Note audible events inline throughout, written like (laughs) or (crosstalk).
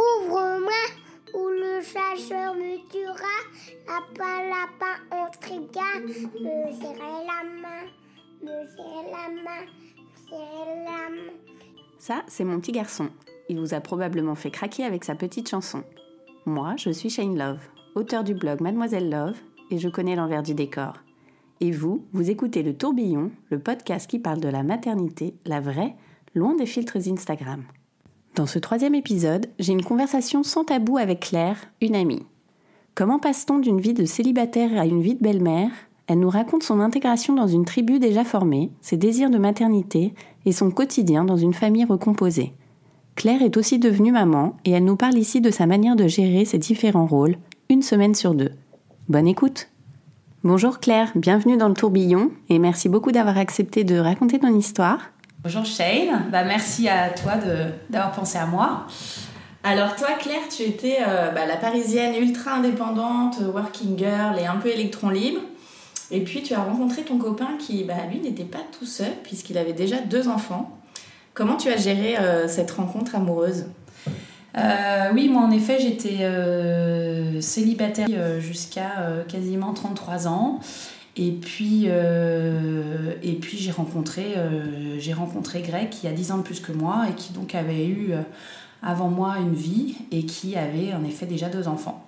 Ouvre-moi, ou le chasseur me tuera. Lapin, lapin, on trigard. Me serrer la main, me serrer la main, serrer la main. Ça, c'est mon petit garçon. Il vous a probablement fait craquer avec sa petite chanson. Moi, je suis Shane Love, auteur du blog Mademoiselle Love, et je connais l'envers du décor. Et vous, vous écoutez Le Tourbillon, le podcast qui parle de la maternité, la vraie, loin des filtres Instagram. Dans ce troisième épisode, j'ai une conversation sans tabou avec Claire, une amie. Comment passe-t-on d'une vie de célibataire à une vie de belle-mère? Elle nous raconte son intégration dans une tribu déjà formée, ses désirs de maternité et son quotidien dans une famille recomposée. Claire est aussi devenue maman et elle nous parle ici de sa manière de gérer ses différents rôles, une semaine sur deux. Bonne écoute Bonjour Claire, bienvenue dans le tourbillon et merci beaucoup d'avoir accepté de raconter ton histoire. Bonjour Shane, bah, merci à toi de- d'avoir pensé à moi. Alors toi Claire, tu étais euh, bah, la parisienne ultra indépendante, working girl et un peu électron libre. Et puis tu as rencontré ton copain qui, bah, lui, n'était pas tout seul puisqu'il avait déjà deux enfants. Comment tu as géré euh, cette rencontre amoureuse? Euh, oui, moi en effet, j'étais célibataire jusqu'à quasiment 33 ans. Et puis, euh, et puis j'ai rencontré, euh, j'ai rencontré Greg qui a 10 ans de plus que moi et qui donc avait eu euh, avant moi une vie et qui avait en effet déjà deux enfants.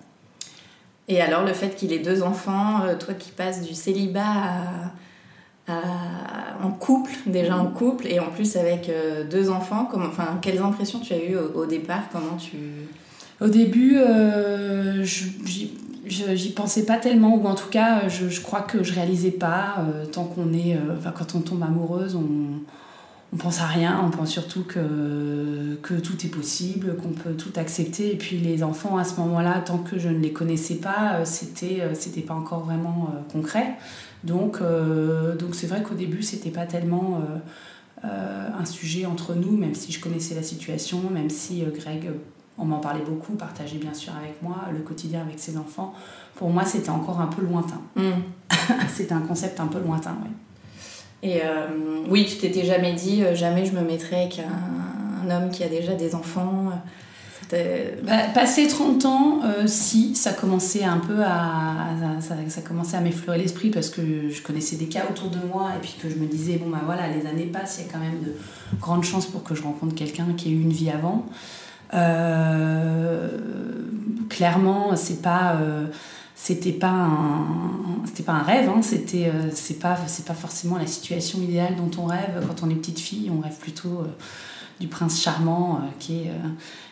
Et alors le fait qu'il ait deux enfants, toi qui passes du célibat à, à- en couple, déjà en couple, et en plus avec deux enfants, comment, enfin, quelles impressions tu as eues au, au départ? Comment tu... Au début, euh, je- j'y pensais pas tellement, ou en tout cas, je, je crois que je réalisais pas. euh, tant qu'on est, euh, quand on tombe amoureuse, on, pense à rien. On pense surtout que, tout est possible, qu'on peut tout accepter. Et puis les enfants, à ce moment-là, tant que je ne les connaissais pas, euh, c'était euh, c'était pas encore vraiment euh, concret. Donc, euh, donc c'est vrai qu'au début, c'était pas tellement euh, euh, un sujet entre nous, même si je connaissais la situation, même si euh, Greg, euh, on m'en parlait beaucoup, partageait bien sûr avec moi le quotidien avec ses enfants. Pour moi, c'était encore un peu lointain. (laughs) c'était un concept un peu lointain, oui. Et euh, oui, tu t'étais jamais dit, euh, jamais je me mettrais avec un, un homme qui a déjà des enfants. euh. Bah, passé 30 ans, euh, si, ça commençait un peu à, à- ça, ça commençait à m'effleurer l'esprit parce que je connaissais des cas autour de moi et puis que je me disais, bon bah voilà, les années passent, il y a quand même de grandes chances pour que je rencontre quelqu'un qui ait eu une vie avant. Euh, clairement, c'est pas... euh, c'était pas un c'était pas un rêve hein, c'était euh, c'est pas c'est pas forcément la situation idéale dont on rêve. Quand on est petite fille on rêve plutôt du prince charmant qui est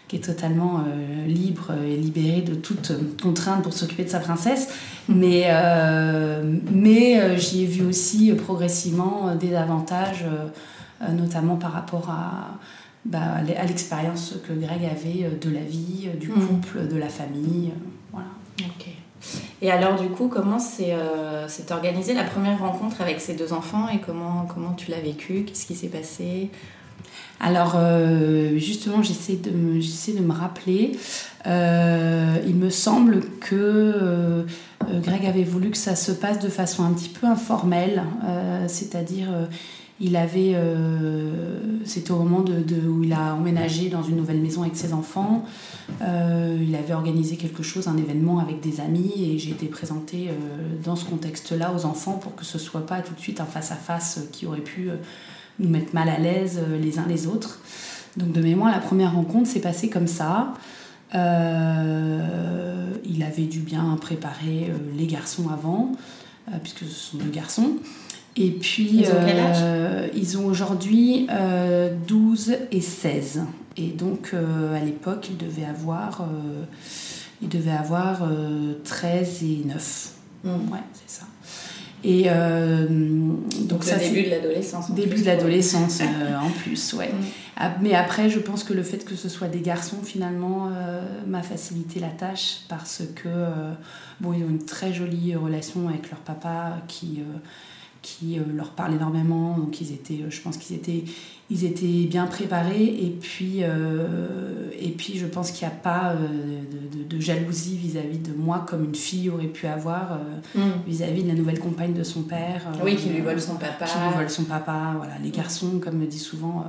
qui est totalement libre et libéré de toute contrainte pour s'occuper de sa princesse. Mais mais j'y ai vu aussi progressivement des avantages notamment par rapport à bah, à l'expérience que Greg avait euh, de la vie, euh, du Mhm. couple, de la famille, euh, voilà. Ok. Et alors du coup, comment s'est euh, organisée la première rencontre avec ces deux enfants et comment, comment tu l'as vécu? Qu'est-ce qui s'est passé? Alors, euh, justement, j'essaie de, me- de me rappeler. Euh, il me semble que Greg avait voulu que ça se passe de façon un petit peu informelle, c'est-à-dire il avait, euh, c'était au moment de, où il a emménagé dans une nouvelle maison avec ses enfants. Euh, il avait organisé quelque chose, un événement avec des amis, et j'ai été présentée euh, dans ce contexte-là aux enfants pour que ce soit pas tout de suite un face-à-face qui aurait pu nous mettre mal à l'aise les uns les autres. Donc de mémoire, la première rencontre s'est passée comme ça. Il avait dû bien préparer les garçons avant, puisque ce sont deux garçons. Et puis, Ils ont euh, ils ont aujourd'hui euh, 12 et 16. Et donc, euh, à l'époque, ils devaient avoir, euh, ils devaient avoir euh, 13 et 9. Mm. Ouais, c'est ça. Et euh, donc, ça, début de l'adolescence. Début de l'adolescence en (laughs) plus, ouais. Mm. Mais après, je pense que le fait que ce soit des garçons, finalement, m'a facilité la tâche parce que, bon, ils ont une très jolie relation avec leur papa qui qui euh, leur parle énormément. Donc ils étaient, euh, je pense qu'ils étaient, ils étaient bien préparés. Et puis, euh, et puis je pense qu'il n'y a pas de, jalousie vis-à-vis de moi comme une fille aurait pu avoir mm. vis-à-vis de la nouvelle compagne de son père. oui, qui lui vole son papa. Qui lui vole son papa. Voilà, les garçons, comme me dit souvent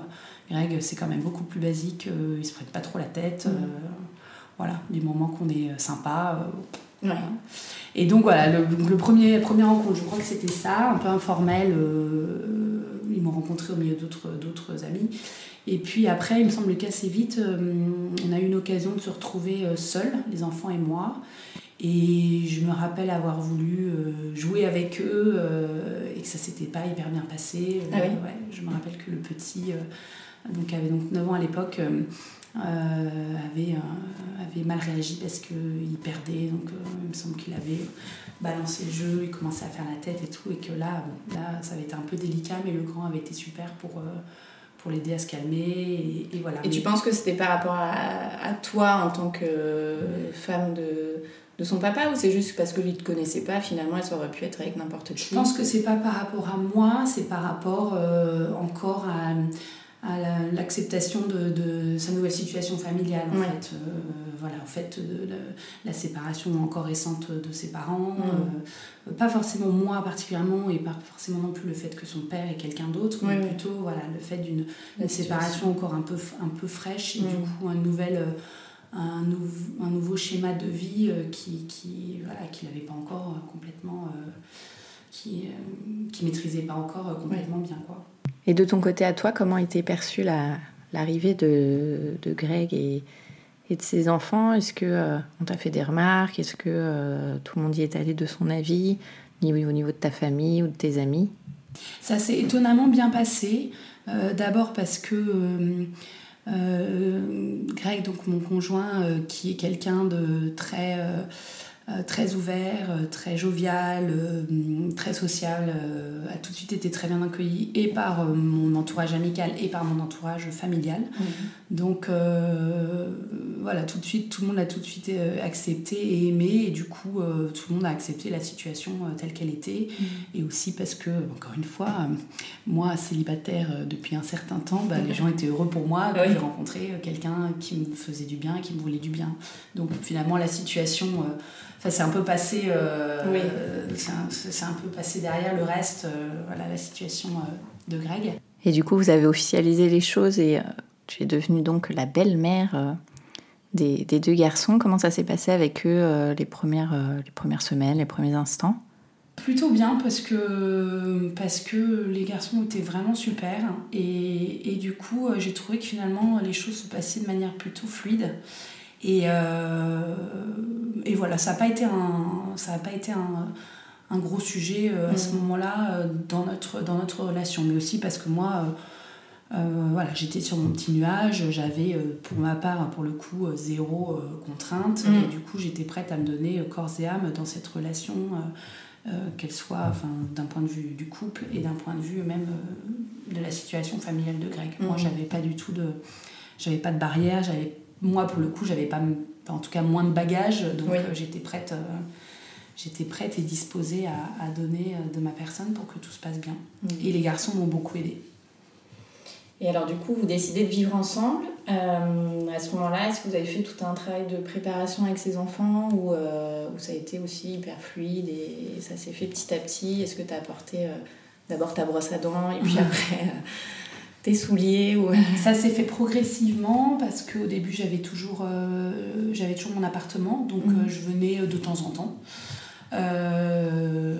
Greg, c'est quand même beaucoup plus basique. ils se prennent pas trop la tête. Mm. voilà, du moment qu'on est sympa. Et donc voilà, le, premier, premier rencontre, je crois que c'était ça, un peu informel. Euh, ils m'ont rencontré au milieu d'autres amis. Et puis après, il me semble qu'assez vite, euh, on a eu une occasion de se retrouver euh, seuls, les enfants et moi. Et je me rappelle avoir voulu jouer avec eux et que ça s'était pas hyper bien passé. Ah je me rappelle que le petit, donc avait donc 9 ans à l'époque, avait, euh, avait mal réagi parce qu'il perdait. Donc, euh, il me semble qu'il avait balancé le jeu, il commençait à faire la tête et tout. Et que là, là ça avait été un peu délicat, mais le grand avait été super pour pour l'aider à se calmer. Et, voilà. Et tu penses que c'était par rapport à, à, toi en tant que femme de, de son papa ou c'est juste parce que lui ne te connaissait pas finalement ça aurait pu être avec n'importe qui? Je pense que c'est pas par rapport à moi, c'est par rapport encore à à l'acceptation de, de, sa nouvelle situation familiale en fait. Euh, voilà en fait de, la séparation encore récente de ses parents. Euh, pas forcément moi particulièrement et pas forcément non plus le fait que son père est quelqu'un d'autre mais plutôt voilà le fait d'une séparation encore un peu un peu fraîche et du coup un nouvel euh, un, un, nouveau schéma de vie qui, qui voilà qu'il n'avait pas encore complètement qui qui maîtrisait pas encore complètement bien quoi et de ton côté à toi, comment était perçue l'arrivée de, de, Greg et, et, de ses enfants? Est-ce que euh, on t'a fait des remarques? Est-ce que euh, tout le monde y est allé de son avis au niveau de ta famille ou de tes amis? Ça s'est étonnamment bien passé. Euh, d'abord parce que Greg, donc mon conjoint, qui est quelqu'un de très très ouvert, euh, très jovial, euh, très social, a tout de suite été très bien accueilli et par mon entourage amical et par mon entourage familial. Mhm. Donc voilà, tout de suite, tout le monde a tout de suite accepté et aimé et du coup, tout le monde a accepté la situation telle qu'elle était. Mhm. Et aussi parce que, encore une fois, moi, célibataire depuis un certain temps, bah, les gens étaient heureux pour moi de rencontrer quelqu'un qui me faisait du bien, qui me voulait du bien. Donc finalement, la situation c'est un peu passé. Euh, c'est un, peu passé derrière le reste. Euh, voilà la situation euh, de Greg. Et du coup, vous avez officialisé les choses et tu es devenue donc la belle-mère. Des, des, deux garçons. Comment ça s'est passé avec eux les, premières, les premières semaines, les premiers instants? Plutôt bien parce que, parce que les garçons étaient vraiment super et, et du coup j'ai trouvé que finalement les choses se passaient de manière plutôt fluide et, euh, et voilà, ça n'a pas été un, ça pas été un, un gros sujet euh, à ce mm. moment-là euh, dans, notre, dans notre relation, mais aussi parce que moi, voilà, j'étais sur mon petit nuage, j'avais pour ma part, pour le coup, zéro contrainte, mm. et du coup, j'étais prête à me donner corps et âme dans cette relation. qu'elle soit d'un point de vue du couple et d'un point de vue même de la situation familiale de Greg. Moi, mm. j'avais pas du tout de, j'avais pas de barrière, j'avais moi, pour le coup, j'avais pas, en tout cas, moins de bagages, donc euh, j'étais prête, euh, j'étais prête et disposée à, donner euh, de ma personne pour que tout se passe bien. Et les garçons m'ont beaucoup aidée. Et alors, du coup, vous décidez de vivre ensemble. à ce moment-là, est-ce que vous avez fait tout un travail de préparation avec ces enfants ou, ça a été aussi hyper fluide et ça s'est fait petit à petit? Est-ce que tu as apporté d'abord ta brosse à dents et puis (laughs) après tes souliers ou... Ça s'est fait progressivement parce qu'au début j'avais toujours, euh, j'avais toujours mon appartement, donc mhm. euh, je venais de temps en temps. Euh,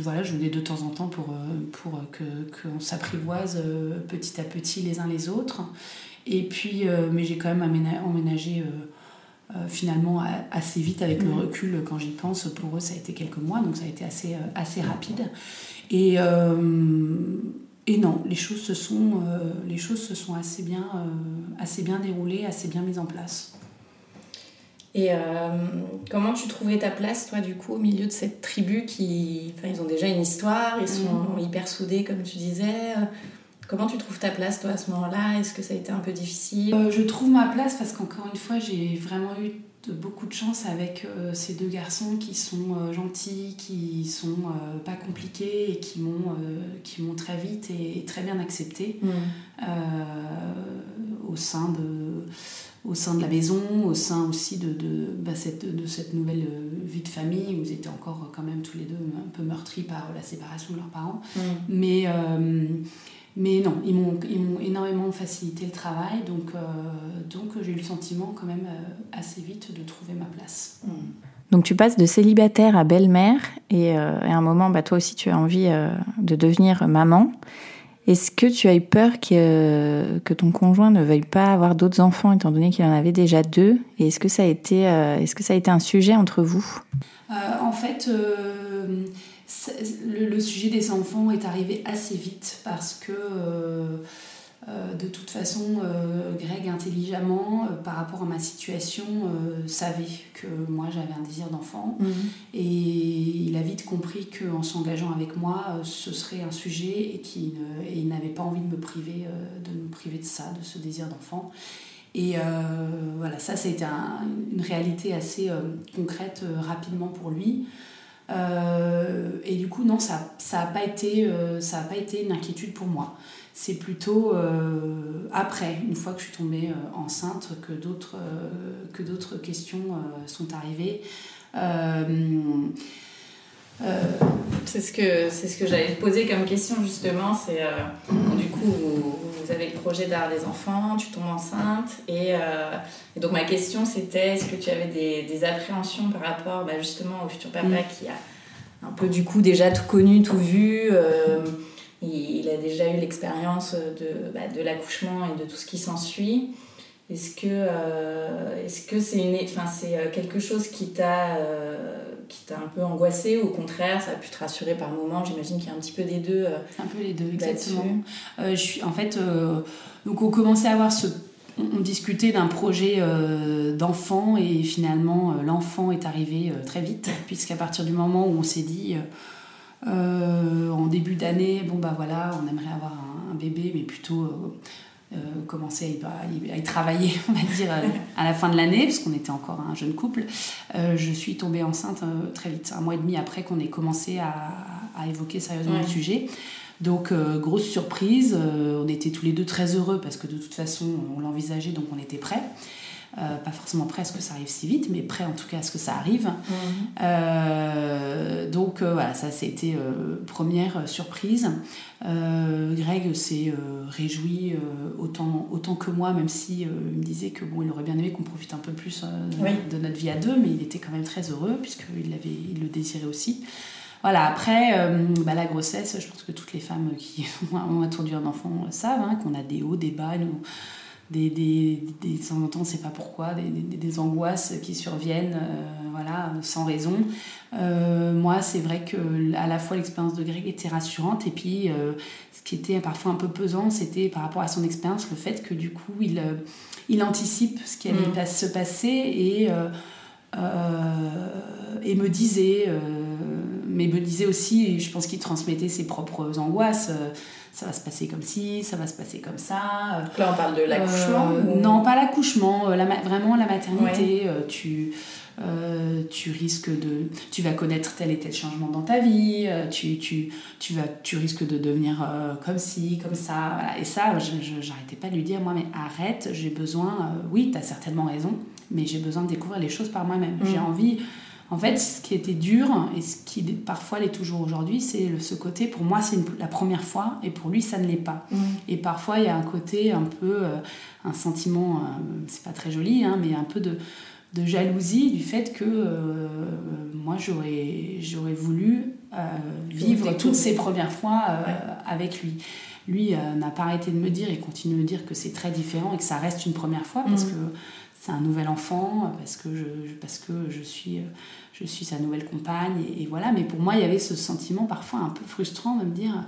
voilà, je venais de temps en temps pour, pour qu'on s'apprivoise petit à petit les uns les autres. Et puis, mais j'ai quand même emménagé finalement assez vite avec le recul quand j'y pense. Pour eux, ça a été quelques mois, donc ça a été assez, assez rapide. Et et non, les choses se sont, euh, les choses se sont assez, bien, euh, assez bien déroulées, assez bien mises en place. Et comment tu trouvais ta place, toi, du coup, au milieu de cette tribu qui. Enfin, ils ont déjà une histoire, ils sont mm. hyper soudés, comme tu disais. Comment tu trouves ta place, toi, à ce moment-là? Est-ce que ça a été un peu difficile? Je trouve ma place parce qu'encore une fois, j'ai vraiment eu beaucoup de chance avec euh, ces deux garçons qui sont euh, gentils, qui sont euh, pas compliqués et qui m'ont qui m'ont très vite et, très bien accepté mm. au sein de au sein de la maison, au sein aussi de, de, bah, cette, de cette nouvelle vie de famille où ils étaient encore quand même tous les deux un peu meurtris par la séparation de leurs parents. Mm. Mais mais non, ils m'ont, énormément facilité le travail, donc, euh, donc j'ai eu le sentiment quand même euh, assez vite de trouver ma place. Hmm. Donc tu passes de célibataire à belle-mère, et, euh, à un moment, bah, toi aussi tu as envie de devenir maman. Est-ce que tu as eu peur que, que ton conjoint ne veuille pas avoir d'autres enfants, étant donné qu'il en avait déjà deux? Et est-ce que, ça a été, est-ce que ça a été un sujet entre vous? En fait le, sujet des enfants est arrivé assez vite parce que euh, euh, de toute façon, euh, Greg intelligemment, par rapport à ma situation, savait que moi j'avais un désir d'enfant mhm. et il a vite compris qu'en s'engageant avec moi, ce serait un sujet et qu'il n'avait pas envie de me priver de me priver de ça, de ce désir d'enfant. Et voilà, ça, a été une réalité assez concrète rapidement pour lui. Euh, et du coup, non, ça n'a pas, été, euh, ça pas été une inquiétude pour moi. C'est plutôt euh, après, une fois que je suis tombée enceinte, que d'autres que d'autres questions sont arrivées. c'est ce que c'est ce que j'allais te poser comme question justement. C'est du coup avez le projet d'avoir des enfants, tu tombes enceinte et, et donc ma question c'était est-ce que tu avais des, des appréhensions par rapport bah, justement au futur papa mm. qui a un peu du coup déjà tout connu, tout vu. Euh, il, a déjà eu l'expérience de, bah, de l'accouchement et de tout ce qui s'ensuit. Est-ce que euh, que c'est c'est euh, quelque chose qui t'a qui t'a un peu angoissé ou au contraire ça a pu te rassurer par moments. J'imagine qu'il y a un petit peu des deux un peu les deux exactement. Je suis en fait donc on commençait à avoir ce on, discutait d'un projet euh, d'enfant et finalement euh, l'enfant est arrivé euh, très vite puisqu'à partir du moment où on s'est dit en début d'année bon bah voilà on aimerait avoir un, bébé mais plutôt commencer à y, travailler (laughs) on va dire à la fin de l'année parce qu'on était encore un jeune couple. Je suis tombée enceinte très vite un mois et demi après qu'on ait commencé à, évoquer sérieusement le sujet. Donc, euh, grosse surprise, euh, on était tous les deux très heureux parce que de toute façon, on l'envisageait, donc on était prêts. Euh, pas forcément prêts à ce que ça arrive si vite, mais prêts en tout cas à ce que ça arrive. Mhm. donc voilà, ça c'était première surprise. Greg s'est réjoui autant, autant que moi, même si il me disait que bon, il aurait bien aimé qu'on profite un peu plus de notre vie à deux, mais il était quand même très heureux puisqu'il il le désirait aussi. Voilà, après, euh, bah, la grossesse, je pense que toutes les femmes qui (laughs) ont attendu un enfant savent hein, qu'on a des hauts, des bas, des, des, des, de temps en temps, on ne sait pas pourquoi, des, des, angoisses qui surviennent euh, voilà, sans raison. Euh, moi, c'est vrai que à la fois l'expérience de Greg était rassurante, et puis ce qui était parfois un peu pesant, c'était par rapport à son expérience, le fait que du coup, il, il anticipe ce qui allait mmh. se passer et euh, et me disait, euh, mais me disait aussi, je pense qu'il transmettait ses propres angoisses euh, ça va se passer comme ci, ça va se passer comme ça. Là, on parle de l'accouchement Non, pas l'accouchement, vraiment la maternité. tu, tu risques de. Tu vas connaître tel et tel changement dans ta vie, tu, tu, tu, vas, tu risques de devenir comme ci, comme ça. Et ça, j'arrêtais pas de lui dire moi, mais arrête, j'ai besoin. oui, tu as certainement raison mais j'ai besoin de découvrir les choses par moi-même. J'ai mm. envie. En fait, ce qui était dur et ce qui parfois l'est toujours aujourd'hui, c'est ce côté, pour moi, c'est la première fois et pour lui, ça ne l'est pas. Mm. Et parfois, il y a un côté un peu, euh, un sentiment, euh, c'est pas très joli, hein, mais un peu de, de, jalousie du fait que euh, moi, j'aurais voulu vivre toutes ces premières fois avec lui. Lui n'a pas arrêté de me dire et continue de me dire que c'est très différent et que ça reste une première fois parce mm. que c'est un nouvel enfant, parce que je, parce que je, suis, je suis sa nouvelle compagne, et, voilà. Mais pour moi, il y avait ce sentiment parfois un peu frustrant de me dire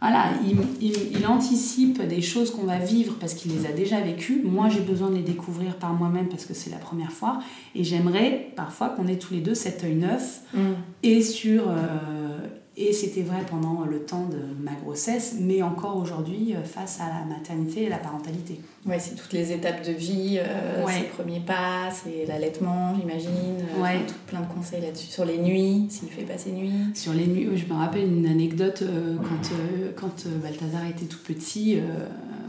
voilà, il, anticipe des choses qu'on va vivre parce qu'il les a déjà vécues. Moi, j'ai besoin de les découvrir par moi-même parce que c'est la première fois. Et j'aimerais parfois qu'on ait tous les deux cet œil neuf mm. et sur et c'était vrai pendant le temps de ma grossesse, mais encore aujourd'hui euh, face à la maternité et la parentalité. Oui, c'est toutes les étapes de vie, euh, ses premiers pas, c'est l'allaitement, j'imagine. Euh, ouais. plein de conseils là-dessus. Sur les nuits, s'il fait pas ses nuits. Sur les nuits, je me rappelle une anecdote quand, quand Balthazar était tout petit,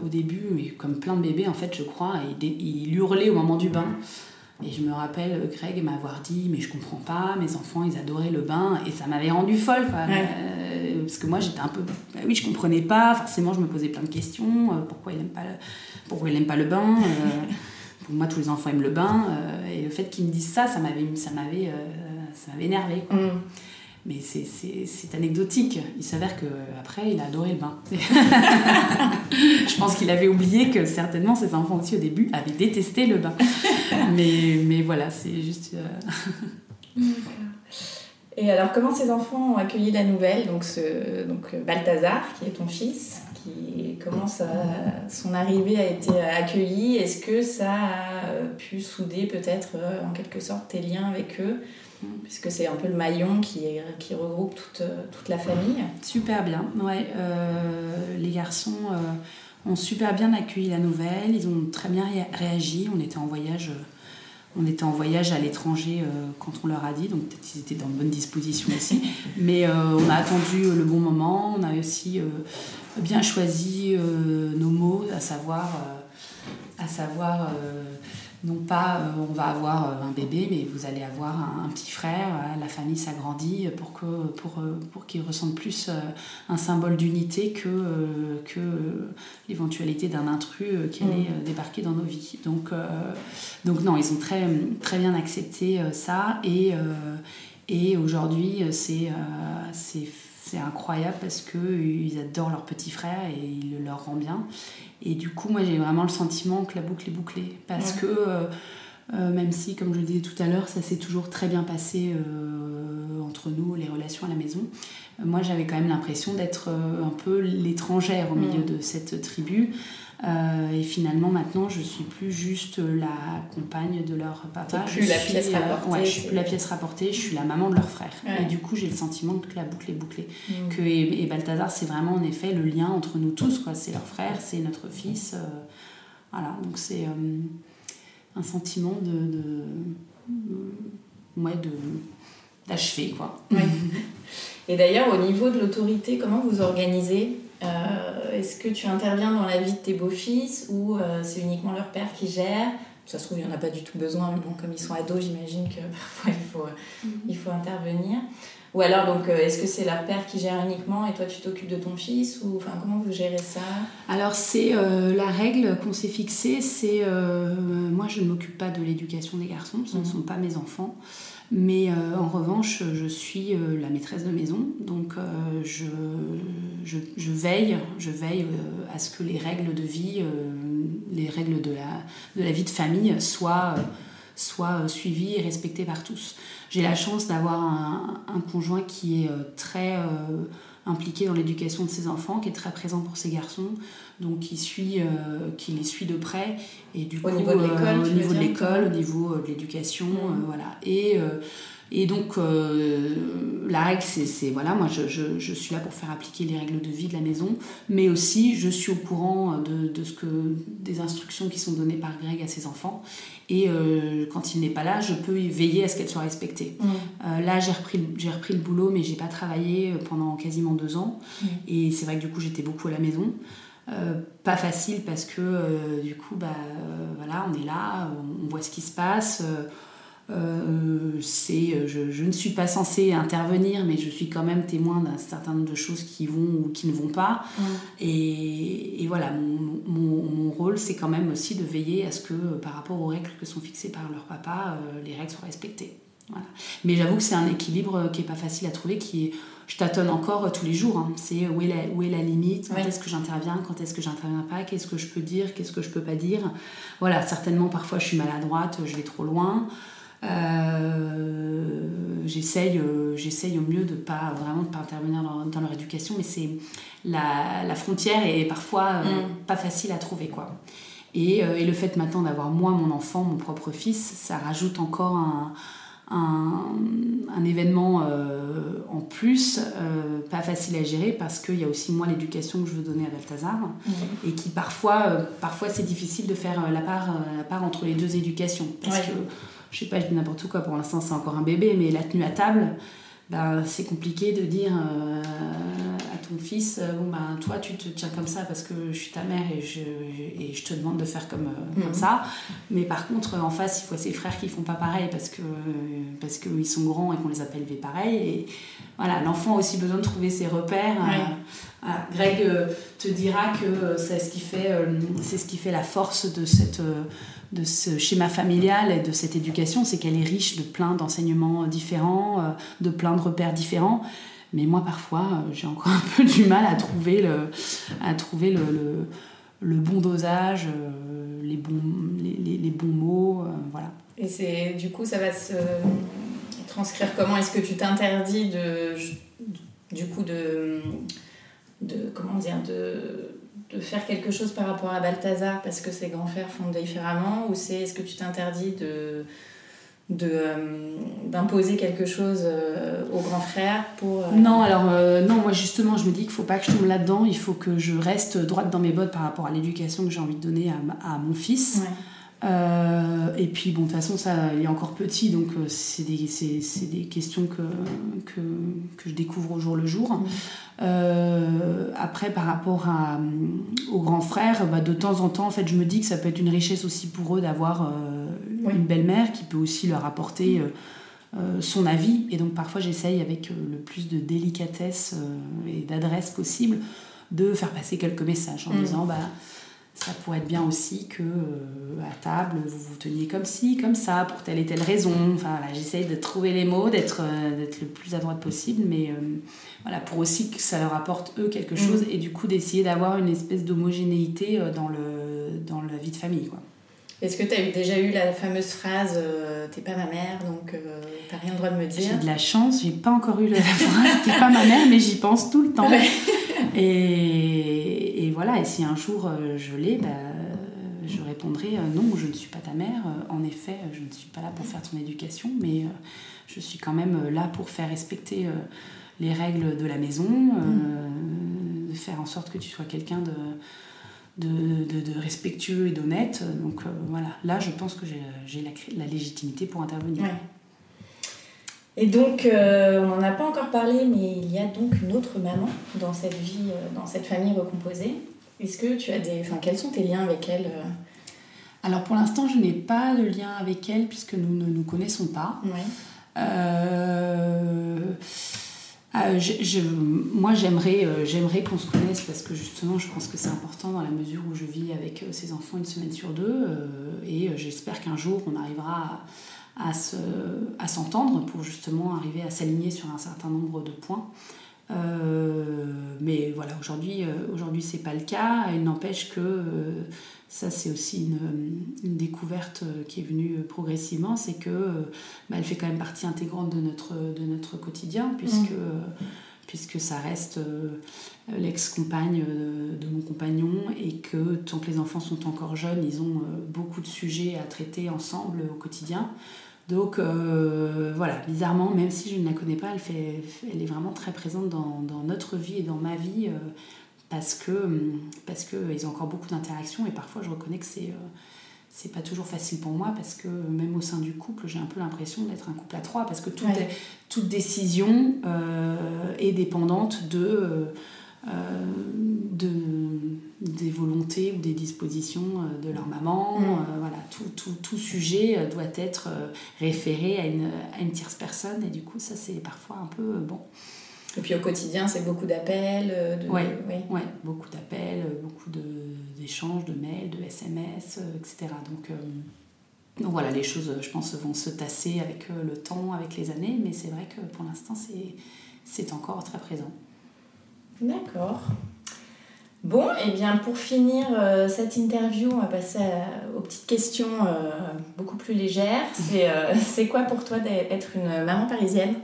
au début, mais comme plein de bébés en fait, je crois, il hurlait au moment du bain. Et je me rappelle Greg m'avoir dit mais je comprends pas, mes enfants ils adoraient le bain et ça m'avait rendu folle quoi. Euh, parce que moi j'étais un peu bah oui je comprenais pas, forcément je me posais plein de questions, euh, pourquoi il aime pas le, pourquoi il aime pas le bain. Euh, (laughs) pour moi tous les enfants aiment le bain et le fait qu'ils me disent ça ça m'avait ça m'avait ça m'avait énervé quoi. Mm. Mais c'est anecdotique. Il s'avère qu'après, il a adoré le bain. (laughs) je pense qu'il avait oublié que certainement ses enfants aussi au début avaient détesté le bain. mais, mais voilà, c'est juste... Euh, (laughs) Et alors, comment ces enfants ont accueilli la nouvelle? Donc, ce, donc Balthazar, qui est ton fils, qui commence à, son arrivée a été accueilli. Est-ce que ça a pu souder peut-être euh, en quelque sorte tes liens avec eux? Puisque c'est un peu le maillon qui, qui regroupe toute, toute la famille. Super bien, ouais. Euh, les garçons euh, ont super bien accueilli la nouvelle, ils ont très bien réagi. On était en voyage, euh, on était en voyage à l'étranger quand on leur a dit, donc peut-être qu'ils étaient dans de bonnes dispositions aussi. (laughs) Mais on a attendu le bon moment, on a aussi bien choisi nos mots, à savoir, à savoir non pas euh, on va avoir euh, un bébé, mais vous allez avoir un, petit frère, la famille s'agrandit pour que pour, euh, pour qu'il ressemble plus un symbole d'unité que, que l'éventualité d'un intrus qui allait mm. débarquer dans nos vies. Donc, donc non, ils ont très, très bien accepté ça et, et aujourd'hui c'est c'est incroyable parce qu'ils adorent leur petit frère et il le leur rend bien. Et du coup, moi, j'ai vraiment le sentiment que la boucle est bouclée. Parce que, euh, euh, même si, comme je le disais tout à l'heure, ça s'est toujours très bien passé euh, entre nous, les relations à la maison, moi, j'avais quand même l'impression d'être un peu l'étrangère au milieu de cette tribu. Euh, et finalement, maintenant, je suis plus juste la compagne de leur papa. Plus la pièce euh, rapportée. ouais, je suis plus la pièce rapportée, je suis la maman de leur frère. Et du coup, j'ai le sentiment que la boucle est bouclée. Mm. Que, et, Balthazar, c'est vraiment en effet le lien entre nous tous. Quoi. C'est leur frère, c'est notre fils. Euh, voilà, donc c'est un sentiment de. de ouais, de d'achever quoi. Et d'ailleurs au niveau de l'autorité, comment vous organisez euh, est-ce que tu interviens dans la vie de tes beaux-fils ou euh, c'est uniquement leur père qui gère? Ça se trouve, il n'y en a pas du tout besoin, mais bon, comme ils sont ados, j'imagine que (laughs) parfois il faut, mhm. il faut intervenir. Ou alors, donc, euh, est-ce que c'est leur père qui gère uniquement et toi tu t'occupes de ton fils ou enfin comment vous gérez ça? Alors c'est la règle qu'on s'est fixée, c'est moi je ne m'occupe pas de l'éducation des garçons, ce ne mhm. sont pas mes enfants. Mais euh, en revanche, je suis euh, la maîtresse de maison, donc euh, je, veille, à ce que les règles de vie, les règles de la, vie de famille soient, soient suivies et respectées par tous. J'ai la chance d'avoir un, conjoint qui est très impliqué dans l'éducation de ses enfants, qui est très présent pour ses garçons, donc qui, suit, qui les suit de près et du au niveau de l'école, au niveau de l'école, au niveau de l'éducation, mmh. voilà. Et et donc, la règle, c'est, voilà, moi, je, je, je, suis là pour faire appliquer les règles de vie de la maison, mais aussi, je suis au courant de, de ce que, des instructions qui sont données par Greg à ses enfants. Et quand il n'est pas là, je peux veiller à ce qu'elles soient respectées. Mmh. là, j'ai repris, j'ai repris le boulot, mais j'ai pas travaillé pendant quasiment deux ans. Mmh. Et c'est vrai que du coup, j'étais beaucoup à la maison. Euh, pas facile parce que euh, du coup, bah, euh, voilà, on est là, on voit ce qui se passe. c'est, je, ne suis pas censée intervenir, mais je suis quand même témoin d'un certain nombre de choses qui vont ou qui ne vont pas. Et, et, voilà, mon, mon, mon rôle, c'est quand même aussi de veiller à ce que, par rapport aux règles que sont fixées par leur papa, les règles soient respectées. Voilà. Mais j'avoue que c'est un équilibre qui n'est pas facile à trouver, qui est je tâtonne encore euh, tous les jours. Hein. C'est où est la, où est la limite, quand est-ce que j'interviens, quand est-ce que j'interviens pas, qu'est-ce que je peux dire, qu'est-ce que je peux pas dire? Voilà, certainement parfois je suis maladroite, je vais trop loin. j'essaye, j'essaye au mieux de pas vraiment de pas intervenir dans, leur éducation, mais c'est la, la, frontière est parfois mm. pas facile à trouver quoi. Et, et le fait maintenant d'avoir moi mon enfant, mon propre fils, ça rajoute encore un, un, événement euh, en plus, euh, pas facile à gérer parce qu'il y a aussi moi l'éducation que je veux donner à Balthazar et qui parfois, euh, parfois c'est difficile de faire la part, la part entre les deux éducations. Parce que, je sais pas, je dis n'importe quoi, pour l'instant c'est encore un bébé, mais la tenue à table, bah, c'est compliqué de dire euh, à ton fils bon ben toi tu te tiens comme ça parce que je suis ta mère et je, et je te demande de faire comme, euh, comme mhm. ça. Mais par contre en face il faut ses frères qui font pas pareil parce que parce qu'ils sont grands et qu'on les a pas élevés pareil. Et voilà l'enfant a aussi besoin de trouver ses repères Greg te dira que c'est ce qui fait c'est ce qui fait la force de cette de ce schéma familial et de cette éducation, c'est qu'elle est riche de plein d'enseignements différents, euh, de plein de repères différents. Mais moi, parfois, euh, j'ai encore (laughs) un peu du mal à trouver le, à trouver le, le, bon dosage, euh, les bons, les, les, bons mots. voilà. Et c'est du coup, ça va se transcrire comment? Est-ce que tu t'interdis de, du coup, de, de comment dire, de de faire quelque chose par rapport à Balthazar parce que ses grands frères font différemment ou c'est est-ce que tu t'interdis de euh, d'imposer quelque chose euh, aux grands frères pour euh, non alors non moi justement je me dis qu'il faut pas que je tombe là-dedans. Il faut que je reste droite dans mes bottes par rapport à l'éducation que j'ai envie de donner à, à mon fils euh, et puis, bon, de toute façon, ça, il est encore petit, donc euh, c'est des, des, questions que, que, que, je découvre au jour le jour. Mmh. Euh, après, par rapport à, aux grands frères, bah, de temps en temps, en fait, je me dis que ça peut être une richesse aussi pour eux d'avoir une belle-mère qui peut aussi leur apporter son avis. Et donc, parfois, j'essaye avec le plus de délicatesse et d'adresse possible de faire passer quelques messages en mmh. disant, bah, ça pourrait être bien aussi que euh, à table vous vous teniez comme ci, comme ça, pour telle et telle raison. Enfin voilà, j'essaye de trouver les mots, d'être euh, le plus à droite possible, mais euh, voilà, pour aussi que ça leur apporte eux quelque mm. chose et du coup d'essayer d'avoir une espèce d'homogénéité dans, le, dans la vie de famille. Quoi. Est-ce que tu as déjà eu la fameuse phrase T'es pas ma mère, donc t'as rien le droit de me dire? J'ai de la chance, j'ai pas encore eu la (laughs) phrase T'es pas ma mère, mais j'y pense tout le temps. Et, voilà, et si un jour euh, je l'ai, bah, je répondrai euh, non, je ne suis pas ta mère. Euh, en effet, je ne suis pas là pour faire ton éducation, mais je suis quand même là pour faire respecter les règles de la maison, de faire en sorte que tu sois quelqu'un de, respectueux et d'honnête. Donc voilà, là, je pense que j'ai la, légitimité pour intervenir. Et donc, euh, on n'en a pas encore parlé, mais il y a donc une autre maman dans cette vie, euh, dans cette famille recomposée. Est-ce que tu as des... Enfin, quels sont tes liens avec elle euh Alors, pour l'instant, je n'ai pas de lien avec elle puisque nous ne nous connaissons pas. moi, j'aimerais, j'aimerais qu'on se connaisse parce que justement, je pense que c'est important dans la mesure où je vis avec ses enfants une semaine sur deux. et j'espère qu'un jour, on arrivera à à s'entendre pour justement arriver à s'aligner sur un certain nombre de points. Euh, mais voilà, aujourd'hui, euh, aujourd'hui c'est pas le cas. Il n'empêche que euh, ça, c'est aussi une, découverte qui est venue progressivement, c'est que bah, fait quand même partie intégrante de notre, de notre quotidien, puisque, mmh. Puisque ça reste l'ex-compagne de, mon compagnon et que tant que les enfants sont encore jeunes, ils ont beaucoup de sujets à traiter ensemble au quotidien. Donc euh, voilà, bizarrement, même si je ne la connais pas, elle, fait, elle est vraiment très présente dans, notre vie et dans ma vie euh, parce parce qu'ils ont encore beaucoup d'interactions et parfois je reconnais que c'est euh, c'est pas toujours facile pour moi parce que même au sein du couple, j'ai un peu l'impression d'être un couple à trois parce que toute, toute décision est dépendante de euh, de, des volontés ou des dispositions euh, de leur maman. Mm. Euh, voilà, tout, tout, tout, sujet doit être référé à une, à une tierce personne et du coup ça c'est parfois un peu bon. Et puis au quotidien, c'est beaucoup d'appels. De... Oui, ouais, beaucoup d'appels, beaucoup d'échanges, de, mails, de SMS, etc. Donc, donc voilà, les choses, je pense, vont se tasser avec le temps, avec les années, mais c'est vrai que pour l'instant, c'est encore très présent. D'accord. Bon, et eh bien pour finir euh, cette interview, on va passer aux petites questions euh, beaucoup plus légères. Euh, (laughs) c'est quoi pour toi d'être une maman parisienne?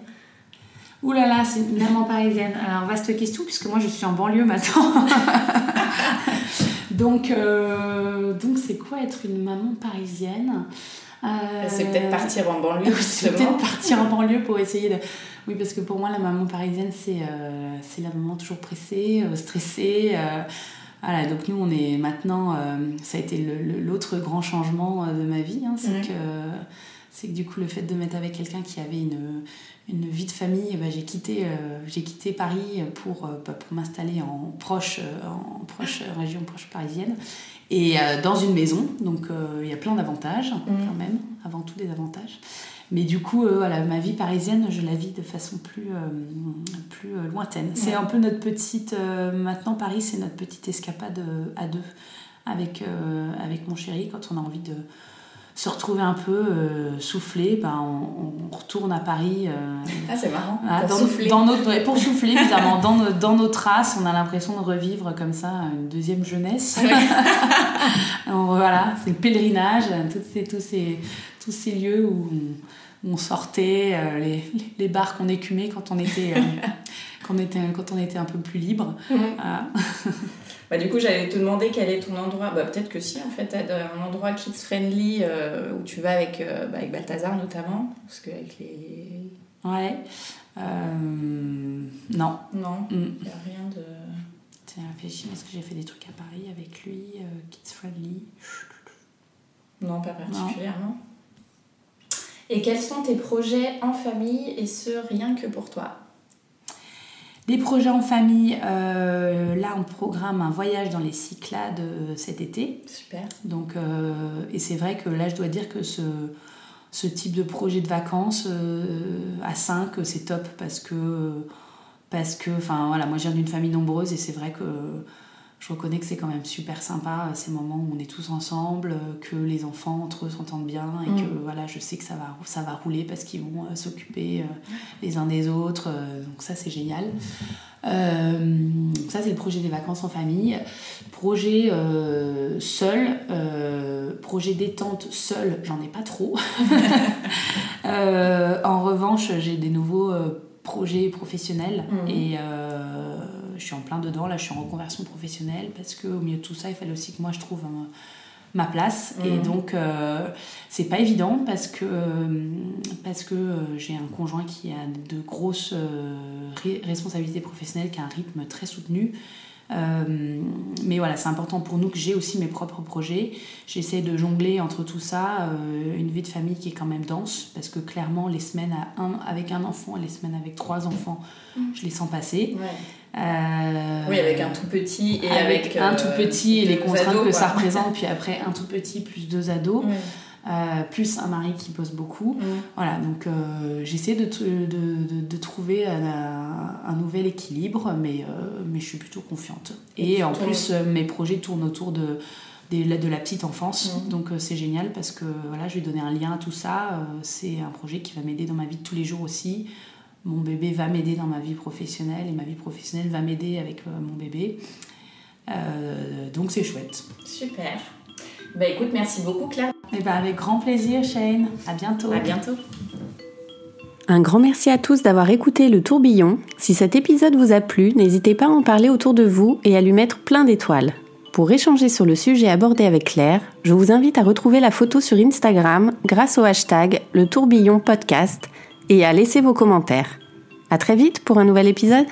Ouh là là, c'est une maman parisienne. Alors, vaste question, puisque moi je suis en banlieue maintenant. (laughs) donc, donc c'est quoi être une maman parisienne? C'est peut-être partir en banlieue, (laughs) C'est peut-être partir en banlieue pour essayer de. Oui, parce que pour moi, la maman parisienne, c'est euh, la maman toujours pressée, euh, stressée. Euh, voilà, donc nous, on est maintenant, ça a été l'autre grand changement de ma vie, hein, c'est que c'est que du coup le fait de mettre avec quelqu'un qui avait une, une vie de famille, eh ben, j'ai quitté, j'ai quitté Paris pour, bah, pour m'installer en proche, en proche (laughs) région proche parisienne et dans une maison. Donc il y a plein d'avantages mmh. quand même, avant tout des avantages. Mais du coup, euh, voilà, ma vie parisienne, je la vis de façon plus, euh, plus euh, lointaine. C'est un peu notre petite. maintenant, Paris, c'est notre petite escapade à deux avec, avec mon chéri quand on a envie de se retrouver un peu soufflé, ben on, retourne à Paris. ah, c'est marrant. pour, dans, souffler. Dans notre, pour souffler, évidemment. Dans, nos, dans nos traces, on a l'impression de revivre comme ça une deuxième jeunesse. (laughs) voilà, c'est le pèlerinage, tous ces, tous ces lieux où on, sortait, euh, les, les, bars qu'on écumait quand on était, euh, (laughs) quand on était, quand on était un peu plus libre. Mhm. (laughs) Bah, du coup, j'allais te demander quel est ton endroit. Bah, Peut-être que si, en fait, un endroit kids friendly euh, où tu vas avec, bah, avec Balthazar notamment. Parce que avec les. Ouais. non. Non, il mm. n'y a rien de. J'ai réfléchi, est-ce que j'ai fait des trucs à Paris avec lui, kids friendly Non, pas particulièrement. Et quels sont tes projets en famille et ce rien que pour toi? Des projets en famille, euh, là on programme un voyage dans les Cyclades euh, cet été. Super. Donc, euh, et c'est vrai que là je dois dire que ce, ce type de projet de vacances à 5 c'est top parce que, parce que enfin voilà, moi je viens d'une famille nombreuse et c'est vrai que je reconnais que c'est quand même super sympa euh, ces moments où on est tous ensemble, euh, que les enfants entre eux s'entendent bien et que mm. voilà, je sais que ça va, ça va rouler parce qu'ils vont euh, s'occuper les uns des autres. donc ça c'est génial. ça c'est le projet des vacances en famille. Projet seul, projet détente seul, j'en ai pas trop. (laughs) en revanche, j'ai des nouveaux projets professionnels mm. et je suis en plein dedans, là je suis en reconversion professionnelle parce qu'au milieu de tout ça, il fallait aussi que moi je trouve ma place. Et mhm. donc euh, c'est pas évident parce que, parce que euh, j'ai un conjoint qui a de grosses euh, responsabilités professionnelles, qui a un rythme très soutenu. mais voilà, c'est important pour nous que j'ai aussi mes propres projets. J'essaie de jongler entre tout ça, une vie de famille qui est quand même dense, parce que clairement, les semaines à un, avec un enfant et les semaines avec trois enfants, mhm. je les sens passer. Euh, oui, avec un tout petit et avec, un tout euh, petit et les contraintes que ça représente, puis (laughs) après un tout petit plus deux ados. Euh, plus un mari qui pose beaucoup. Voilà, donc j'essaie de, de, de, trouver un, nouvel équilibre, mais, mais je suis plutôt confiante. Et, en plus, mes projets tournent autour de, de, la petite enfance, donc c'est génial parce que voilà, je vais donner un lien à tout ça. c'est un projet qui va m'aider dans ma vie de tous les jours aussi mon bébé va m'aider dans ma vie professionnelle et ma vie professionnelle va m'aider avec euh, mon bébé. Euh, donc c'est chouette. Super. Bah écoute, merci beaucoup Claire. Et eh bah avec grand plaisir Shane. À bientôt. À bientôt. Un grand merci à tous d'avoir écouté le tourbillon. Si cet épisode vous a plu, n'hésitez pas à en parler autour de vous et à lui mettre plein d'étoiles. Pour échanger sur le sujet abordé avec Claire, je vous invite à retrouver la photo sur Instagram grâce au hashtag le tourbillon podcast et à laisser vos commentaires. À très vite pour un nouvel épisode.